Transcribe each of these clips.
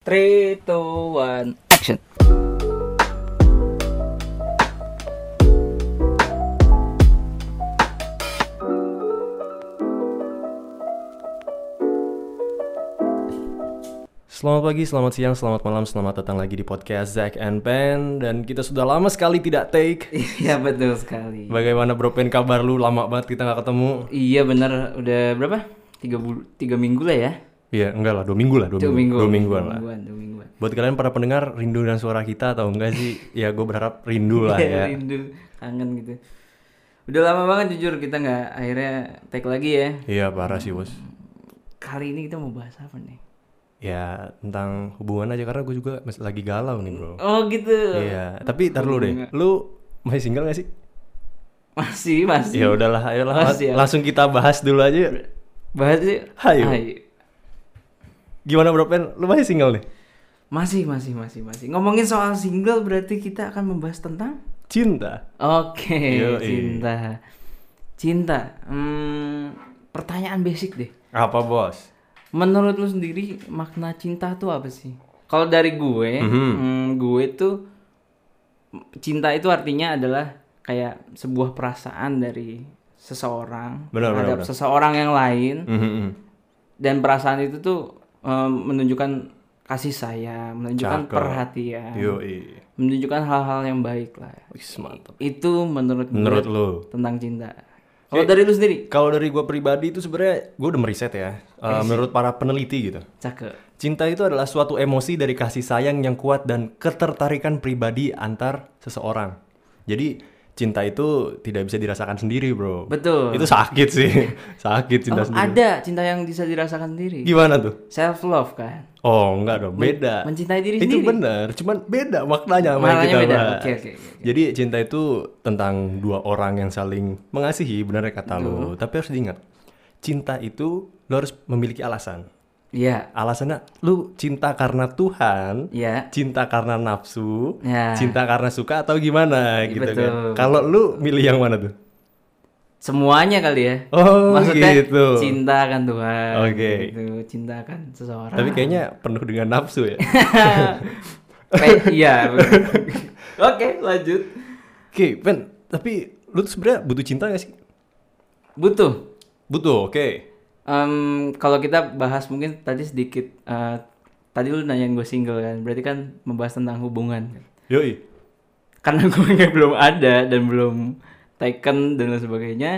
Three, two, one, action. Selamat pagi, selamat siang, selamat malam, selamat datang lagi di podcast Zack and Pen Dan kita sudah lama sekali tidak take Iya betul sekali. Bagaimana bro Pen kabar lu? Lama banget kita nggak ketemu Iya bener, udah berapa? Tiga, bul tiga minggu lah ya. Iya enggak lah, dua minggu lah, dua, Dua minggu, minggu. dua mingguan lah Mingguan, dua mingguan. Buat kalian para pendengar, rindu dan suara kita atau enggak sih? Ya gue berharap rindu lah ya Rindu, kangen gitu. Udah lama banget jujur kita nggak akhirnya take lagi ya. Iya parah sih bos Kali ini kita mau bahas apa nih? Ya tentang hubungan aja karena gue juga masih lagi galau nih bro Oh gitu. Iya, tapi tar dulu deh, lu masih single gak sih? Masih, masih. Ya udahlah, ayolah Masih ya. langsung kita bahas dulu aja Bahas sih. Hayo. Gimana bro Pen, lu masih single nih? Masih, masih, masih, masih. Ngomongin soal single berarti kita akan membahas tentang Cinta Oke, Yoi. cinta. Cinta. Hmm, pertanyaan basic deh. Apa bos? Menurut lu sendiri makna cinta tuh apa sih? Kalau dari gue, Mhm. hmm, gue tuh cinta itu artinya adalah kayak sebuah perasaan dari seseorang Benar, terhadap benar. seseorang yang lain Mhm. dan perasaan itu tuh em, menunjukkan kasih sayang, menunjukkan Cakep. perhatian, Yoi. menunjukkan hal-hal yang baik lah. Wis, mantap. Itu menurut gue Menurut lu? tentang cinta. Kalau dari lu sendiri, Kalau dari gue pribadi itu sebenarnya gue udah meriset ya. Eh, menurut para peneliti gitu. cakep. Cinta itu adalah suatu emosi dari kasih sayang yang kuat dan ketertarikan pribadi antar seseorang. Jadi cinta itu tidak bisa dirasakan sendiri, bro. Betul. Itu sakit sih, sakit cinta Oh, sendiri. ada cinta yang bisa dirasakan sendiri. Gimana tuh? Self love kan. Oh, enggak dong, beda. mencintai diri itu sendiri. benar, cuman beda maknanya sama yang Maknanya kita beda. bahas. Oke, oke, oke. Jadi cinta itu tentang dua orang yang saling mengasihi, benar kata lo. Tapi harus diingat, cinta itu lo harus memiliki alasan. Iya. Alasannya lu cinta karena Tuhan, Iya. cinta karena nafsu, Ya. cinta karena suka atau gimana gitu betul, kan. Kalau lu milih yang mana tuh? Semuanya kali ya. Oh, Maksudnya gitu. cinta akan Tuhan. Oke. Gitu. Cinta akan seseorang. Tapi kayaknya penuh dengan nafsu ya. Iya. Oke, lanjut. Oke, Ben, tapi lu tuh sebenarnya butuh cinta gak sih? Butuh. Butuh, oke. Em, kalau kita bahas mungkin tadi sedikit eh, tadi lu nanyain gue single kan. Berarti kan membahas tentang hubungan. Yoi. karena gue nggak belum ada dan belum taken dan lain sebagainya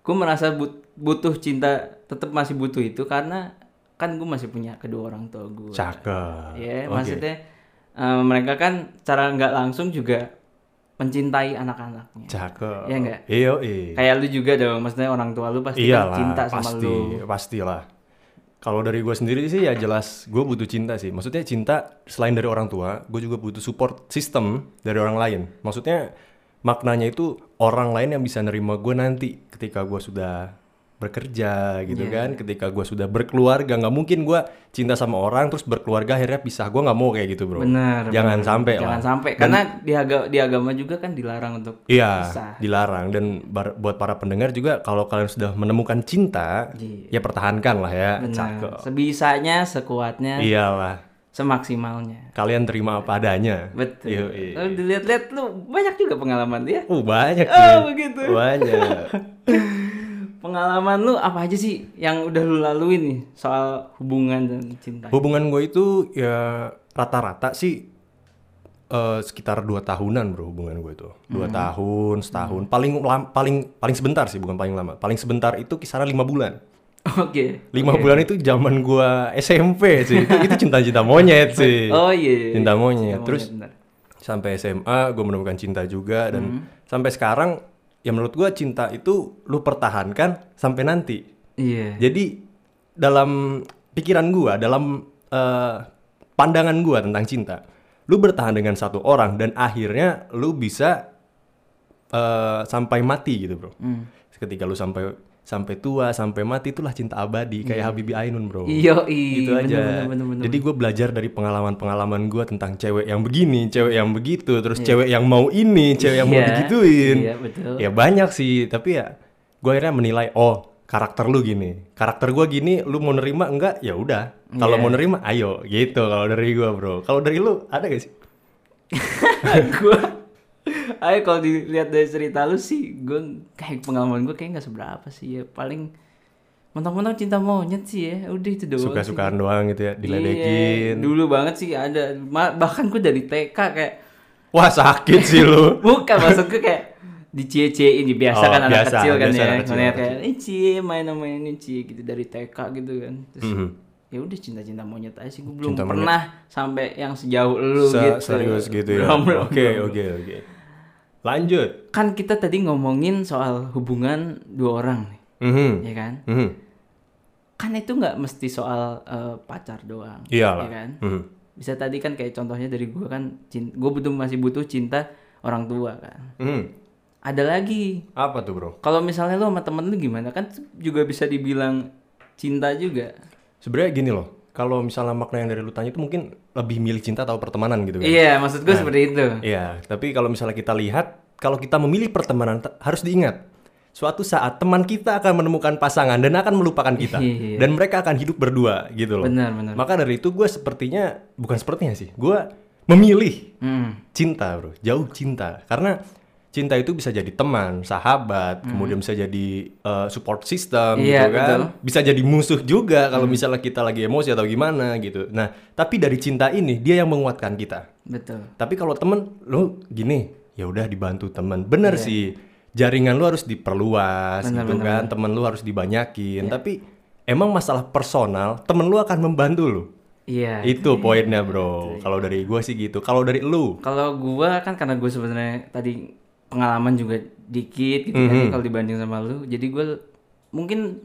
gue merasa but- butuh cinta tetap masih butuh itu karena kan gue masih punya kedua orang tua gue Cakep. ya Oke. maksudnya eh, mereka kan cara nggak langsung juga mencintai anak-anaknya Cakep. Iya nggak? Iya, iya. kayak lu juga dong maksudnya orang tua lu pasti kan Iyalah, cinta sama pasti, lu pastilah. Kalau dari gue sendiri sih ya jelas gue butuh cinta sih. Maksudnya cinta selain dari orang tua, gue juga butuh support system dari orang lain. Maksudnya maknanya itu orang lain yang bisa nerima gue nanti ketika gue sudah bekerja gitu Iya. kan. Ketika gue sudah berkeluarga, nggak mungkin gue cinta sama orang terus berkeluarga akhirnya pisah. Gue nggak mau kayak gitu bro. bener Jangan bener. sampai jangan lah. sampai karena di, aga- di agama juga kan dilarang untuk Iya, Pisah. dilarang dan bar- buat para pendengar juga kalau kalian sudah menemukan cinta, Iya. ya pertahankan lah ya. benar sebisanya sekuatnya Iyalah, semaksimalnya kalian terima apa adanya. Betul. Yoi. Lalu dilihat-lihat lu banyak juga pengalaman ya. Uh, banyak Oh, begitu. Banyak. Pengalaman lu apa aja sih yang udah lu laluin nih soal hubungan dan cinta? Hubungan gue itu ya rata-rata sih eh, sekitar dua tahunan bro hubungan gue itu. Dua Hmm. tahun, setahun. Paling lam- paling paling sebentar sih, bukan paling lama. Paling sebentar itu kisaran lima bulan. Oke. Lima bulan itu zaman gue SMP sih. Itu, itu cinta-cinta monyet sih. Oh iya. Cinta monyet. Cinta Terus sampai SMA gue menemukan cinta juga dan Hmm. sampai sekarang ya menurut gue cinta itu lu pertahankan sampai nanti Iya. jadi dalam pikiran gue dalam eh, pandangan gue tentang cinta lu bertahan dengan satu orang dan akhirnya lu bisa eh, sampai mati gitu bro Hmm. ketika lu sampai sampai tua sampai mati itulah cinta abadi kayak Habibie Ainun bro Iya, gitu bener, aja. bener, bener, bener. Jadi gue belajar dari pengalaman-pengalaman gue tentang cewek yang begini, cewek yang begitu, terus Iya. cewek yang mau ini, cewek yang mau Iya, digituin. Iya, betul. Ya banyak sih, tapi ya gue akhirnya menilai oh karakter lu gini, karakter gua gini, lu mau nerima enggak? Ya udah. Kalau Iya. mau nerima, ayo gitu. Kalau dari gua bro, kalau dari lu ada gak sih? gue Ayo kalau dilihat dari cerita lu sih, gue kayak pengalaman gue kayak nggak seberapa sih ya. Paling mentang-mentang cinta monyet sih ya. Udah itu doang. Suka-sukaan doang gitu ya, sih. diledekin. Iya, dulu banget sih ada. Bahkan gue dari TK kayak Wah sakit sih lu. bukan maksud gue kayak dicie-ciein biasa Oh, kan anak biasa, kecil kan biasa ya. anak kecil, Ngeliat anak kayak eh cie main sama ini cie gitu dari TK gitu kan. Terus Mhm. ya udah cinta-cinta monyet aja sih gue belum Cinta monyet. pernah sampai yang sejauh lu Se- gitu. Serius gitu ya. Oke oke oke. Lanjut. kan kita tadi ngomongin soal hubungan dua orang nih, Mhm. ya kan? Mhm. Kan itu nggak mesti soal eh, pacar doang, Iyalah. ya kan? Mhm. Bisa tadi kan kayak contohnya dari gue kan, gue butuh masih butuh cinta orang tua kan. Mhm. Ada lagi, Apa tuh bro? kalau misalnya lu sama temen lu gimana kan juga bisa dibilang cinta juga. Sebenarnya gini loh. Kalau misalnya makna yang dari lu tanya itu mungkin lebih milih cinta atau pertemanan gitu kan? Iya, maksud gue seperti itu. Iya, tapi kalau misalnya kita lihat, kalau kita memilih pertemanan, te- harus diingat, suatu saat teman kita akan menemukan pasangan dan akan melupakan kita, Iya. dan mereka akan hidup berdua gitu loh. Benar, benar. Maka dari itu gue sepertinya, bukan sepertinya sih, gue memilih Hmm. cinta bro, jauh cinta, karena cinta itu bisa jadi teman, sahabat, kemudian bisa jadi uh, support system Hmm. Iya, gitu kan, betul. Hmm. bisa jadi musuh juga kalau misalnya kita lagi emosi atau gimana gitu. Nah, tapi dari cinta ini dia yang menguatkan kita. Betul. Tapi kalau temen lu gini, ya udah dibantu temen. Bener Iya. sih, jaringan lu harus diperluas Bener, gitu bener, kan, temen lu harus dibanyakin. Iya. Tapi emang masalah personal, temen lu akan membantu lu. Iya. Itu poinnya bro. Kalau dari gua sih gitu. Kalau dari lu, Kalau gua kan karena gue sebenarnya tadi pengalaman juga dikit gitu kan Mhm. kalau dibanding sama lu, jadi gue mungkin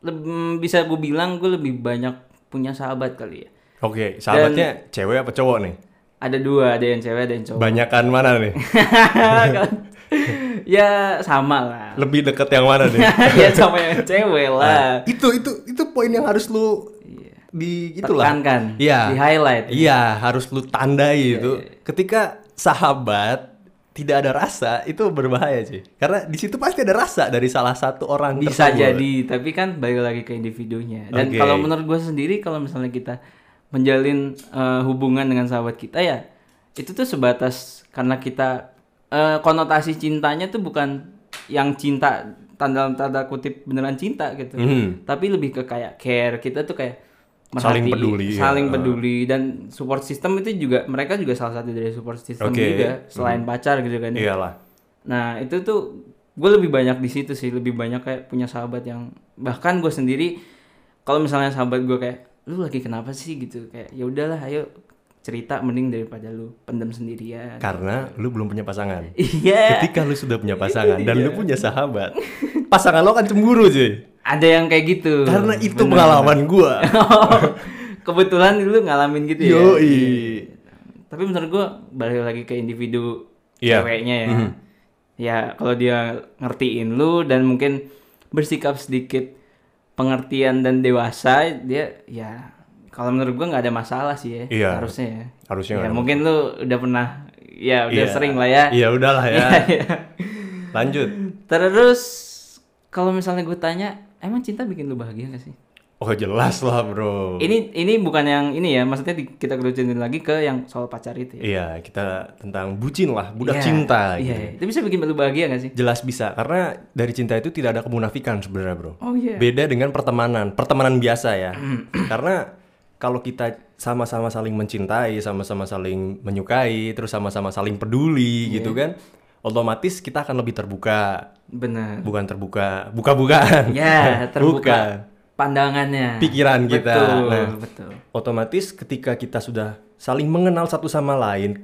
leb- bisa gue bilang gue lebih banyak punya sahabat kali ya. oke, sahabatnya cewek apa cowok nih? Ada dua, ada yang cewek, ada yang cowok. Banyakan mana nih? ya sama lah. Lebih deket yang mana nih? ya sama yang cewek lah. itu itu itu poin yang harus lu di itulah. Tekankan, Iya. di highlight. Iya, harus lu tandai itu. iya. Ketika sahabat tidak ada rasa, itu berbahaya sih. Karena di situ pasti ada rasa dari salah satu orang Bisa tersebut. jadi, tapi kan balik lagi ke individunya. Dan Oke. kalau menurut gue sendiri, kalau misalnya kita menjalin eh, hubungan dengan sahabat kita ya, itu tuh sebatas karena kita eh, konotasi cintanya tuh bukan yang cinta tanda tanda kutip beneran cinta gitu, Mhm. tapi lebih ke kayak care. Kita tuh kayak Saling peduli, ya. saling peduli dan support system itu juga mereka juga salah satu dari support system. Hmm. juga selain pacar gitu kan. ya. Iyalah. Nah itu tuh gue lebih banyak di situ sih, lebih banyak kayak punya sahabat yang bahkan gue sendiri kalau misalnya sahabat gue kayak lu lagi kenapa sih gitu kayak ya udahlah ayo cerita mending daripada lu pendem sendirian. Karena lu belum punya pasangan. Iya. Ketika lu sudah punya pasangan dan lu punya sahabat, pasangan lo akan cemburu sih. Ada yang kayak gitu. Karena itu Bener. pengalaman gua. Kebetulan lu ngalamin gitu ya. Yoi. Tapi menurut gue balik lagi ke individu Iya. ceweknya ya. Mhm. Ya kalau dia ngertiin lu dan mungkin bersikap sedikit pengertian dan dewasa, dia ya kalau menurut gua nggak ada masalah sih ya. Iya. Harusnya ya. Harusnya Ya mungkin lu udah pernah ya udah Iya. sering lah ya. Iya udahlah ya. Iya, iya. Lanjut. Terus kalau misalnya gue tanya, emang cinta bikin lu bahagia gak sih? Oh jelas lah bro. Ini ini bukan yang ini ya, maksudnya di- kita kerucutin lagi ke yang soal pacar itu ya. Iya kita tentang bucin lah, budak Iya, cinta. Iya, gitu. iya. itu bisa bikin lu bahagia gak sih? Jelas bisa karena dari cinta itu tidak ada kemunafikan sebenarnya bro. Oh iya. Beda dengan pertemanan, pertemanan biasa ya. karena kalau kita sama-sama saling mencintai, sama-sama saling menyukai, terus sama-sama saling peduli Iya. gitu kan, otomatis kita akan lebih terbuka. Benar. Bukan terbuka, buka-bukaan. Ya, terbuka pandangannya. Pikiran kita. Betul, Nah. betul. Otomatis ketika kita sudah saling mengenal satu sama lain,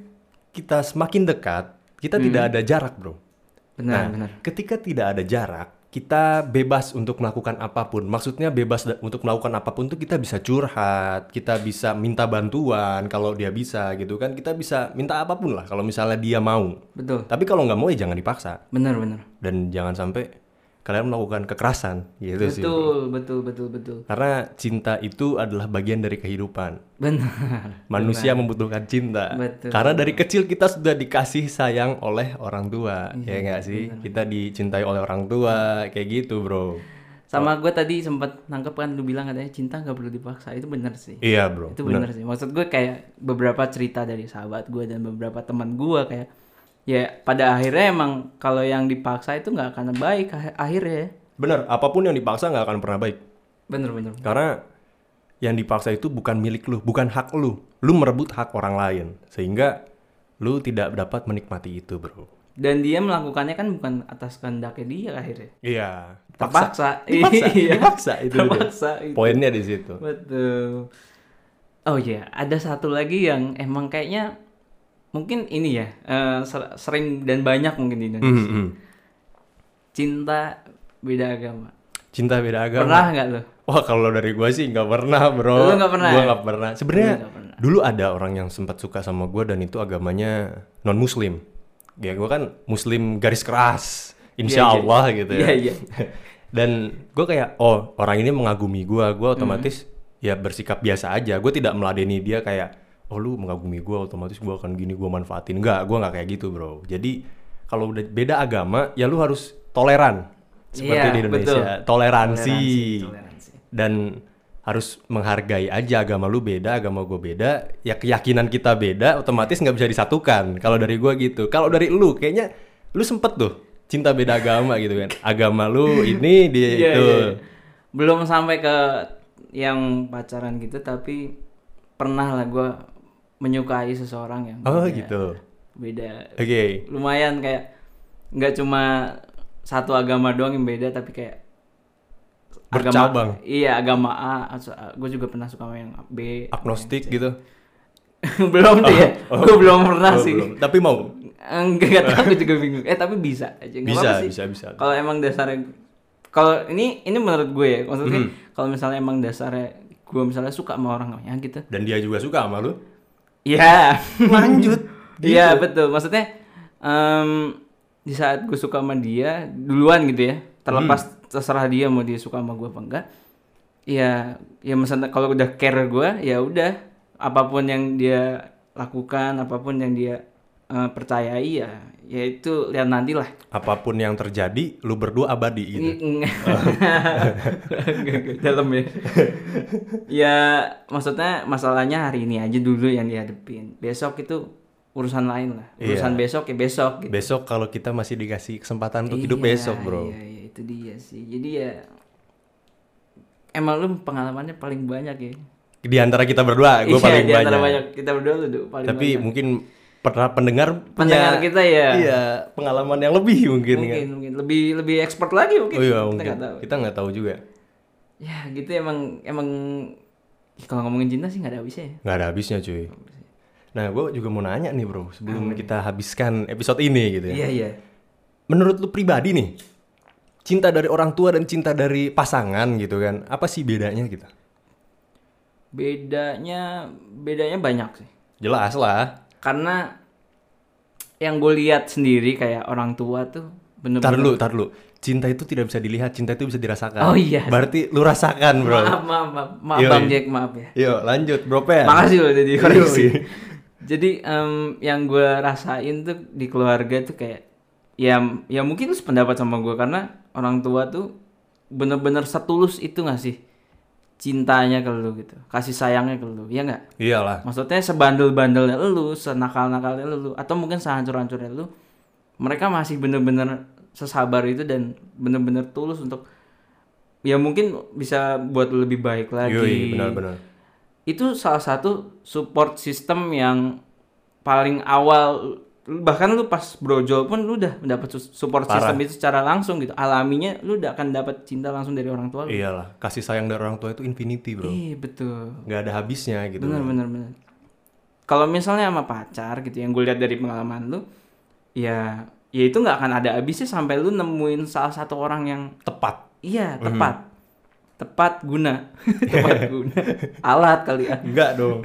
kita semakin dekat, kita tidak ada jarak, bro. Benar, nah, benar. ketika tidak ada jarak, kita bebas untuk melakukan apa pun. Maksudnya bebas untuk melakukan apa pun tuh kita bisa curhat, kita bisa minta bantuan kalau dia bisa gitu kan. Kita bisa minta apa pun lah kalau misalnya dia mau. Betul. Tapi kalau nggak mau ya jangan dipaksa Benar, benar. dan jangan sampai kalian melakukan kekerasan gitu sih. Betul, betul, betul, betul. Karena cinta itu adalah bagian dari kehidupan. Benar. Manusia membutuhkan cinta. Betul. Karena dari kecil kita sudah dikasih sayang oleh orang tua, Iya, ya nggak sih? Kita dicintai oleh orang tua, kayak gitu, bro. sama gue tadi sempat nangkep kan lu bilang katanya cinta nggak perlu dipaksa itu bener sih Iya bro. itu bener sih maksud gue kayak beberapa cerita dari sahabat gue dan beberapa teman gue kayak ya pada akhirnya emang kalau yang dipaksa itu nggak akan baik akhirnya Bener. Apa pun yang dipaksa nggak akan pernah baik. bener bener Karena yang dipaksa itu bukan milik lu, bukan hak lu. Lu merebut hak orang lain. Sehingga lu tidak dapat menikmati itu bro. dan dia melakukannya kan bukan atas kehendaknya dia akhirnya Iya. terpaksa Dipaksa. Iya. Dipaksa itu. terpaksa itu. Poinnya di situ. Betul. Oh iya, ada satu lagi yang emang kayaknya mungkin ini ya ser- sering dan banyak mungkin di Indonesia. Hmm, hmm. Cinta beda agama. Cinta beda agama. Pernah nggak lo? Wah kalau dari gua sih nggak pernah bro. Lu nggak pernah Gua ya? nggak pernah. Sebenarnya dulu ada orang yang sempat suka sama gua dan itu agamanya non muslim. Ya gua kan muslim garis keras. Insya Iya, iya. Allah gitu ya. Iya, iya. dan gua kayak oh orang ini mengagumi gua. Gua Hmm. otomatis ya bersikap biasa aja. Gua tidak meladeni dia kayak oh lu mengagumi gua otomatis gua akan gini gua manfaatin. Enggak, gua nggak kayak gitu bro. Jadi kalau udah beda agama ya lu harus toleran. Seperti Iya, di Indonesia. betul. Toleransi Toleransi. dan harus menghargai aja agama lu beda, agama gue beda, ya keyakinan kita beda, otomatis nggak bisa disatukan. Kalau dari gua gitu, kalau dari lu kayaknya lu sempet tuh cinta beda agama gitu kan, agama lu ini dia Iya, itu. iya. Belum sampai ke yang pacaran gitu, tapi pernah lah gue menyukai seseorang yang Oh beda- gitu. Beda. Oke. Lumayan kayak nggak cuma satu agama doang yang beda, tapi kayak Bercabang. Agama, iya agama A, gue juga pernah suka sama yang B. Agnostik gitu. belum tuh ya, gue belum pernah Oh, sih. belum. Tapi mau. Enggak, enggak tahu aku juga bingung. Eh tapi bisa aja. Nggak Bisa, sih. bisa, bisa. Kalau emang dasarnya kalau ini ini menurut gue ya, maksudnya Hmm. kalau misalnya emang dasarnya gue misalnya suka sama orang ya gitu. Dan dia juga suka sama lu. Iya. Lanjut. Iya, betul. Maksudnya em, di saat gue suka sama dia duluan gitu ya. Terlepas Hmm. terserah dia mau dia suka sama gue apa enggak. Ya, ya misalnya kalau udah care gue, ya udah apa pun yang dia lakukan, apa pun yang dia eh, percayai ya, ya itu lihat nanti lah. Apa pun yang terjadi, lu berdua abadi gitu. Dalam ya. ya maksudnya masalahnya hari ini aja dulu yang dihadepin. Besok itu urusan lain lah. Iya. Urusan besok ya besok gitu. Besok kalau kita masih dikasih kesempatan untuk hidup Iya, besok, bro. Iya, iya, itu dia sih. Jadi ya emang lu pengalamannya paling banyak ya. Di antara kita berdua, gue Iya, paling di antara banyak. banyak. Kita berdua lu paling Tapi banyak. mungkin pernah pendengar pendengar punya- kita ya. Iya, pengalaman yang lebih mungkin, mungkin kan. mungkin lebih lebih expert lagi mungkin. Oh iya, kita mungkin. nggak tahu. Kita nggak tahu juga. Ya gitu emang emang kalau ngomongin cinta sih nggak ada habisnya ya. Nggak ada habisnya, cuy. Nah, gue juga mau nanya nih, bro, sebelum kita habiskan episode ini gitu ya. Iya iya. Menurut lu pribadi nih, cinta dari orang tua dan cinta dari pasangan gitu kan, apa sih bedanya gitu? Bedanya bedanya banyak sih. Jelas lah. Karena yang gue lihat sendiri kayak orang tua tuh Tar bener-bener dulu, tar dulu. Cinta itu tidak bisa dilihat, cinta itu bisa dirasakan. Oh iya. Berarti lu rasakan, bro. Maaf maaf maaf, maaf Yoi. Bang Jack maaf ya. Yuk, lanjut, bro Pen. Makasih loh udah dikoreksi. Yoi. Jadi em, yang gue rasain tuh di keluarga tuh kayak ya ya mungkin lu sependapat sama gue karena orang tua tuh bener-bener setulus itu gak sih cintanya ke lu gitu, kasih sayangnya ke lu, ya nggak? Iyalah. Maksudnya sebandel-bandelnya lu, senakal-nakalnya lu, atau mungkin sehancur-hancurnya lu, mereka masih bener-bener sesabar itu dan bener-bener tulus untuk ya mungkin bisa buat lu lebih baik lagi. Yoi, benar-benar. Itu salah satu support system yang paling awal bahkan lu pas brojol pun lu udah mendapat su- support Parah. system itu secara langsung gitu. Alaminya lu udah akan dapat cinta langsung dari orang tua lu. Iyalah, kasih sayang dari orang tua itu infinity, bro. Iya, betul. Nggak ada habisnya gitu. Bener bener bener. Kalau misalnya sama pacar gitu yang gue lihat dari pengalaman lu, ya ya itu nggak akan ada habisnya sampai lu nemuin salah satu orang yang Tepat. iya tepat, tepat guna, tepat guna, alat kali ya. Enggak dong.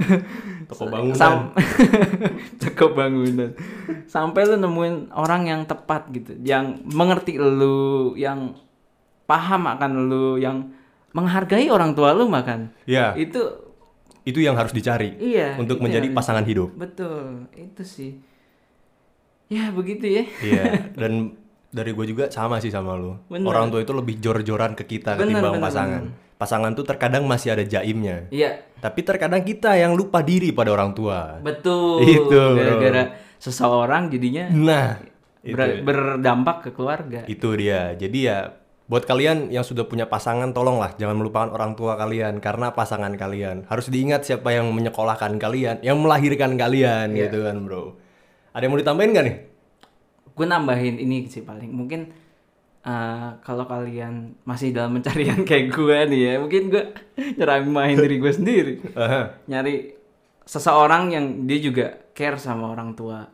Toko bangunan. Sam- Toko bangunan. Sampai lu nemuin orang yang tepat gitu, yang mengerti lu, yang paham akan lu, yang menghargai orang tua lu makan. Ya, Itu itu yang harus dicari Iya. untuk itu menjadi pasangan hidup. Betul, itu sih. Ya begitu ya. Iya, dan dari gue juga sama sih sama lu. Bener. Orang tua itu lebih jor-joran ke kita Bener, ketimbang bener, pasangan. Pasangan tuh terkadang masih ada jaimnya. Iya, Tapi terkadang kita yang lupa diri pada orang tua. betul. Itu. Gara-gara seseorang jadinya Nah, itu, ber- berdampak ke keluarga. itu dia. Jadi ya buat kalian yang sudah punya pasangan tolonglah jangan melupakan orang tua kalian karena pasangan kalian harus diingat siapa yang menyekolahkan kalian, yang melahirkan kalian Iya. gitu kan, Bro. Ada yang mau ditambahin gak nih? Gue nambahin ini sih paling mungkin eh, kalau kalian masih dalam pencarian kayak gue nih ya, mungkin gue nyeramain diri gue sendiri. Nyari seseorang yang dia juga care sama orang tua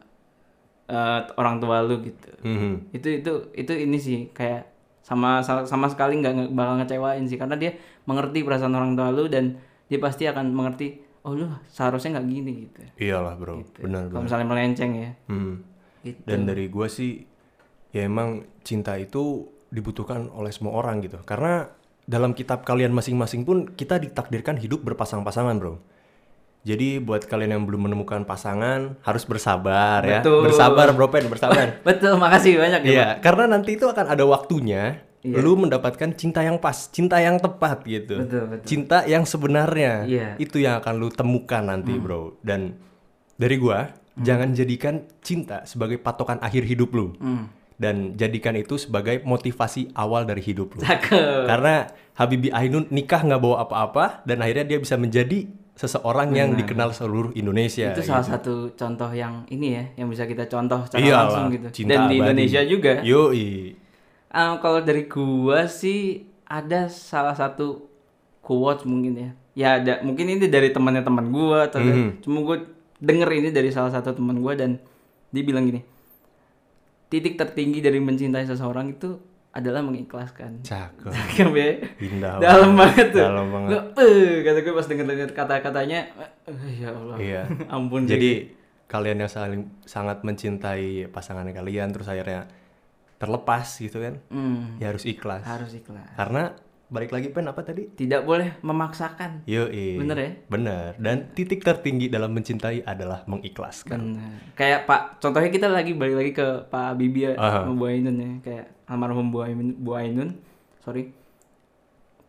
eh, orang tua lu gitu Mhm. itu itu itu ini sih kayak sama sama sekali nggak bakal ngecewain sih karena dia mengerti perasaan orang tua lu dan dia pasti akan mengerti oh lu seharusnya nggak gini gitu Iyalah, Bro. Benar, kalau misalnya melenceng ya Hmm. Gitu Dan dari gua sih ya emang cinta itu dibutuhkan oleh semua orang gitu. Karena dalam kitab kalian masing-masing pun kita ditakdirkan hidup berpasang-pasangan, Bro. Jadi buat kalian yang belum menemukan pasangan harus bersabar ya. Betul. Bersabar, Bro Pen, bersabar. betul makasih banyak ya Iya, karena nanti itu akan ada waktunya Iya. lu mendapatkan cinta yang pas, cinta yang tepat gitu. Betul, betul. Cinta yang sebenarnya. Iya. Itu yang akan lu temukan nanti, Bro. Dan dari gua, jangan jadikan cinta sebagai patokan akhir hidup lu. Hmm. Dan jadikan itu sebagai motivasi awal dari hidup lu. cakep Karena Habibie Ainun nikah nggak bawa apa-apa dan akhirnya dia bisa menjadi seseorang yang dikenal seluruh Indonesia. itu salah satu contoh yang ini ya yang bisa kita contoh secara Iyalah, langsung gitu cinta dan di abadi. Indonesia juga Yoi. Ah, kalau dari gua sih ada salah satu quotes mungkin ya. Ya ada mungkin ini dari temannya teman gua atau Mhm. cuma gua denger ini dari salah satu teman gua dan dia bilang gini. Titik tertinggi dari mencintai seseorang itu adalah mengikhlaskan. Cakep. Cakep ya. Indah Dalam banget tuh. Dalam banget. Gua, eh, kata gue pas denger-denger kata-katanya, eh, ya Allah. Iya. Ampun. Jadi kalian yang saling sangat mencintai pasangan kalian terus akhirnya terlepas gitu kan, Hmm, ya harus ikhlas. harus ikhlas. Karena balik lagi pen apa tadi? Tidak boleh memaksakan. Yo, Bener ya? Bener. Dan titik tertinggi dalam mencintai adalah mengikhlaskan. Benar. Kayak Pak, contohnya kita lagi balik lagi ke Pak Bibi ya, Bu Ainun ya, kayak almarhum Bu Ainun, Bu Ainun, sorry.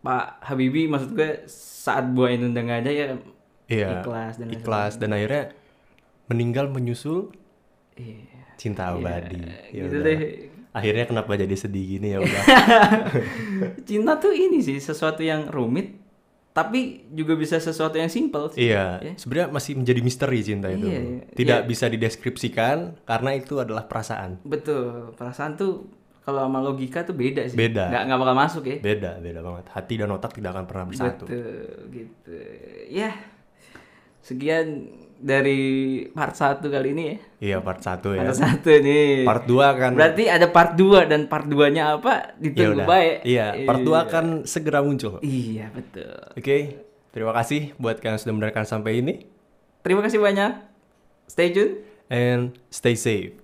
Pak Habibie maksud gue saat Bu Ainun udah nggak ada ya Iya. ikhlas dan Ikhlas dan akhirnya meninggal menyusul Iya. cinta abadi. Ya gitu deh. Akhirnya kenapa jadi sedih gini ya udah. Cinta tuh ini sih sesuatu yang rumit, tapi juga bisa sesuatu yang simple sih. iya, sebenarnya masih menjadi misteri cinta itu. Iya, iya. Tidak Iya. bisa dideskripsikan karena itu adalah perasaan. Betul, perasaan tuh kalau sama logika tuh beda sih. Beda. Nggak nggak bakal masuk ya. Beda, beda banget. Hati dan otak tidak akan pernah bersatu. Betul, gitu. Ya, sekian dari part 1 kali ini ya. Iya, part 1 ya. Part 1 nih. Part 2 kan Berarti ada part 2 dan part 2-nya apa? Ditunggu udah. baik. Iya, part 2 akan segera muncul. Iya, betul. Oke, terima kasih buat kalian yang sudah mendengarkan sampai ini Terima kasih banyak. Stay tune. and stay safe.